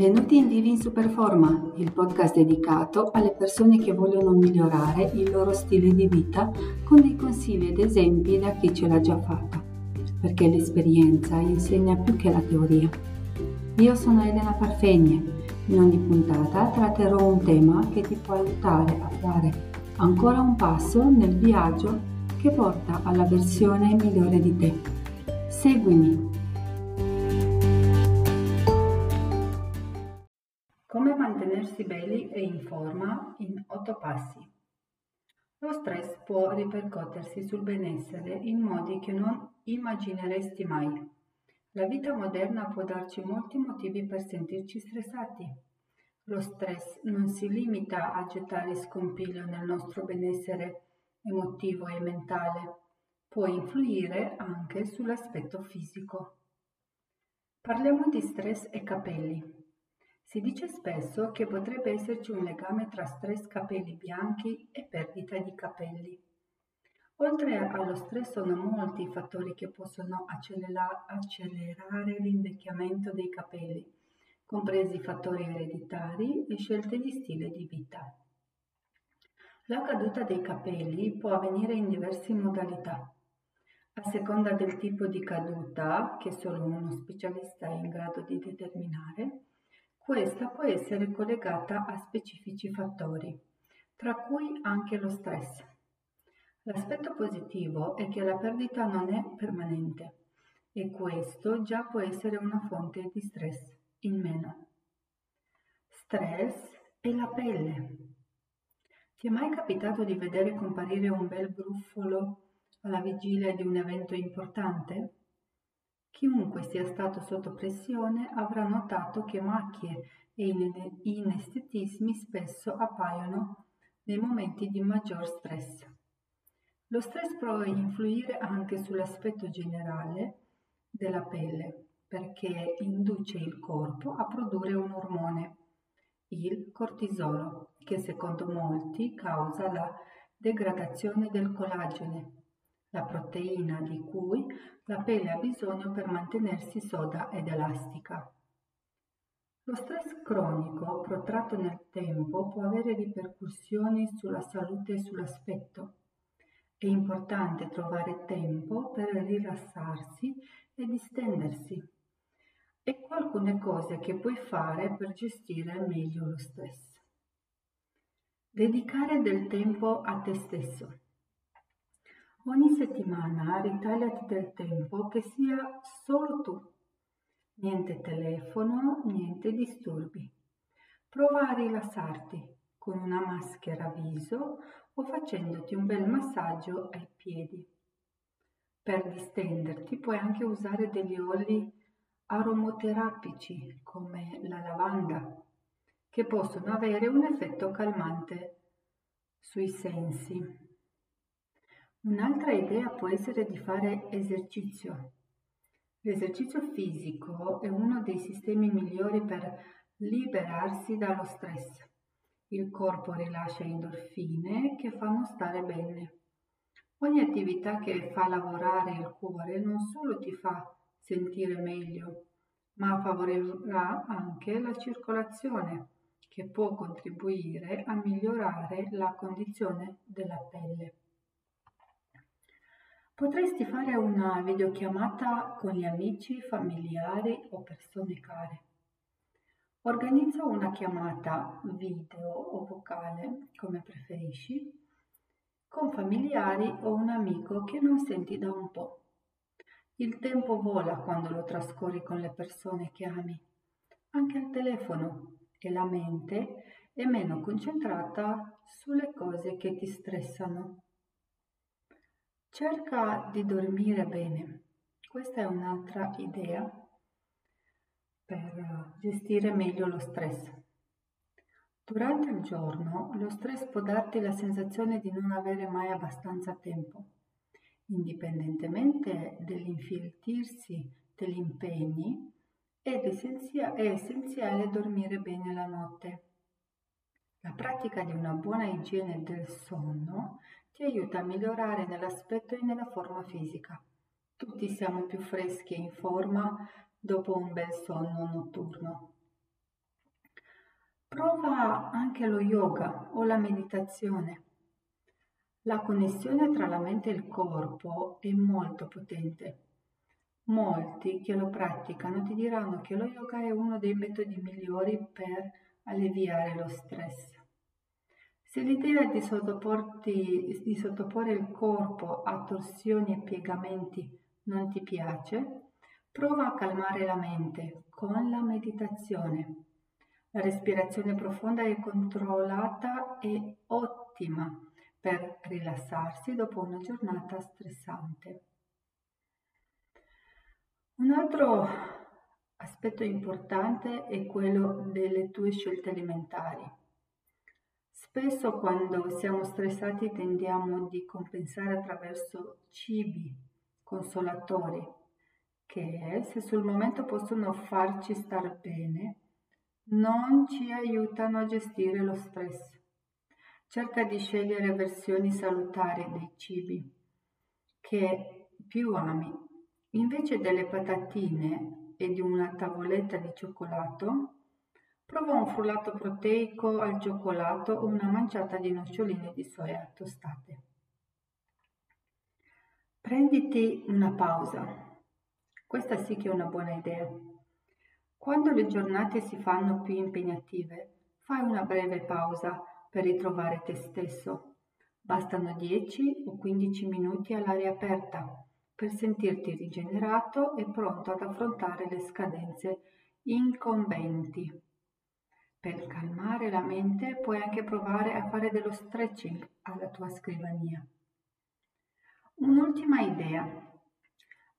Benvenuti in Vivi in Superforma, il podcast dedicato alle persone che vogliono migliorare il loro stile di vita con dei consigli ed esempi da chi ce l'ha già fatta, perché l'esperienza insegna più che la teoria. Io sono Elena Parfegne, in ogni puntata tratterò un tema che ti può aiutare a fare ancora un passo nel viaggio che porta alla versione migliore di te. Seguimi mantenersi belli e in forma in otto passi. Lo stress può ripercuotersi sul benessere in modi che non immagineresti mai. La vita moderna può darci molti motivi per sentirci stressati. Lo stress non si limita a gettare scompiglio nel nostro benessere emotivo e mentale, può influire anche sull'aspetto fisico. Parliamo di stress e capelli. Si dice spesso che potrebbe esserci un legame tra stress capelli bianchi e perdita di capelli. Oltre allo stress sono molti i fattori che possono accelerare l'invecchiamento dei capelli, compresi fattori ereditari e scelte di stile di vita. La caduta dei capelli può avvenire in diverse modalità. A seconda del tipo di caduta, che solo uno specialista è in grado di determinare, questa può essere collegata a specifici fattori, tra cui anche lo stress. L'aspetto positivo è che la perdita non è permanente e questo già può essere una fonte di stress in meno. Stress e la pelle. Ti è mai capitato di vedere comparire un bel gruffolo alla vigilia di un evento importante? Chiunque sia stato sotto pressione avrà notato che macchie e inestetismi spesso appaiono nei momenti di maggior stress. Lo stress può influire anche sull'aspetto generale della pelle perché induce il corpo a produrre un ormone, il cortisolo, che secondo molti causa la degradazione del collagene, la proteina di cui la pelle ha bisogno per mantenersi soda ed elastica. Lo stress cronico protratto nel tempo può avere ripercussioni sulla salute e sull'aspetto. È importante trovare tempo per rilassarsi e distendersi. Ecco alcune cose che puoi fare per gestire meglio lo stress. Dedicare del tempo a te stesso. Ogni settimana ritagliati del tempo che sia solo tu. Niente telefono, niente disturbi. Prova a rilassarti con una maschera viso o facendoti un bel massaggio ai piedi. Per distenderti puoi anche usare degli oli aromoterapici come la lavanda, che possono avere un effetto calmante sui sensi. Un'altra idea può essere di fare esercizio. L'esercizio fisico è uno dei sistemi migliori per liberarsi dallo stress. Il corpo rilascia endorfine che fanno stare bene. Ogni attività che fa lavorare il cuore non solo ti fa sentire meglio, ma favorirà anche la circolazione, che può contribuire a migliorare la condizione della pelle. Potresti fare una videochiamata con gli amici, familiari o persone care. Organizza una chiamata video o vocale, come preferisci, con familiari o un amico che non senti da un po'. Il tempo vola quando lo trascorri con le persone che ami, anche al telefono, e la mente è meno concentrata sulle cose che ti stressano. Cerca di dormire bene. Questa è un'altra idea per gestire meglio lo stress. Durante il giorno lo stress può darti la sensazione di non avere mai abbastanza tempo. Indipendentemente dall'infiltirsi degli impegni, è essenziale dormire bene la notte. La pratica di una buona igiene del sonno ti aiuta a migliorare nell'aspetto e nella forma fisica. Tutti siamo più freschi e in forma dopo un bel sonno notturno. Prova anche lo yoga o la meditazione. La connessione tra la mente e il corpo è molto potente. Molti che lo praticano ti diranno che lo yoga è uno dei metodi migliori per alleviare lo stress. Se l'idea di, di sottoporre il corpo a torsioni e piegamenti non ti piace, prova a calmare la mente con la meditazione. La respirazione profonda e controllata è ottima per rilassarsi dopo una giornata stressante. Un altro aspetto importante è quello delle tue scelte alimentari. Spesso quando siamo stressati tendiamo di compensare attraverso cibi consolatori che se sul momento possono farci star bene, non ci aiutano a gestire lo stress. Cerca di scegliere versioni salutari dei cibi che più ami. Invece delle patatine e di una tavoletta di cioccolato, prova un frullato proteico al cioccolato o una manciata di noccioline di soia tostate. Prenditi una pausa. Questa sì che è una buona idea. Quando le giornate si fanno più impegnative, fai una breve pausa per ritrovare te stesso. Bastano 10 o 15 minuti all'aria aperta per sentirti rigenerato e pronto ad affrontare le scadenze incombenti. Per calmare la mente puoi anche provare a fare dello stretching alla tua scrivania. Un'ultima idea.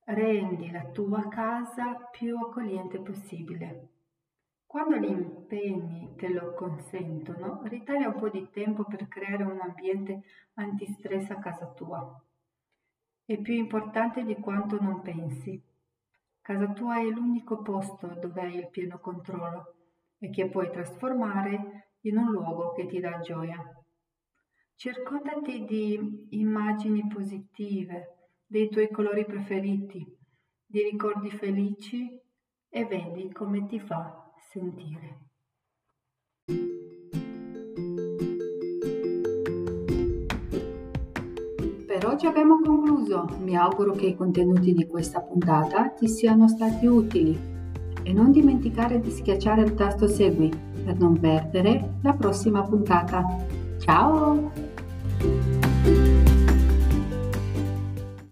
Rendi la tua casa più accogliente possibile. Quando gli impegni te lo consentono, ritaglia un po' di tempo per creare un ambiente antistress a casa tua. È più importante di quanto non pensi. Casa tua è l'unico posto dove hai il pieno controllo e che puoi trasformare in un luogo che ti dà gioia. Circondati di immagini positive, dei tuoi colori preferiti, di ricordi felici e vedi come ti fa sentire. Per oggi abbiamo concluso, mi auguro che i contenuti di questa puntata ti siano stati utili e non dimenticare di schiacciare il tasto segui per non perdere la prossima puntata. Ciao!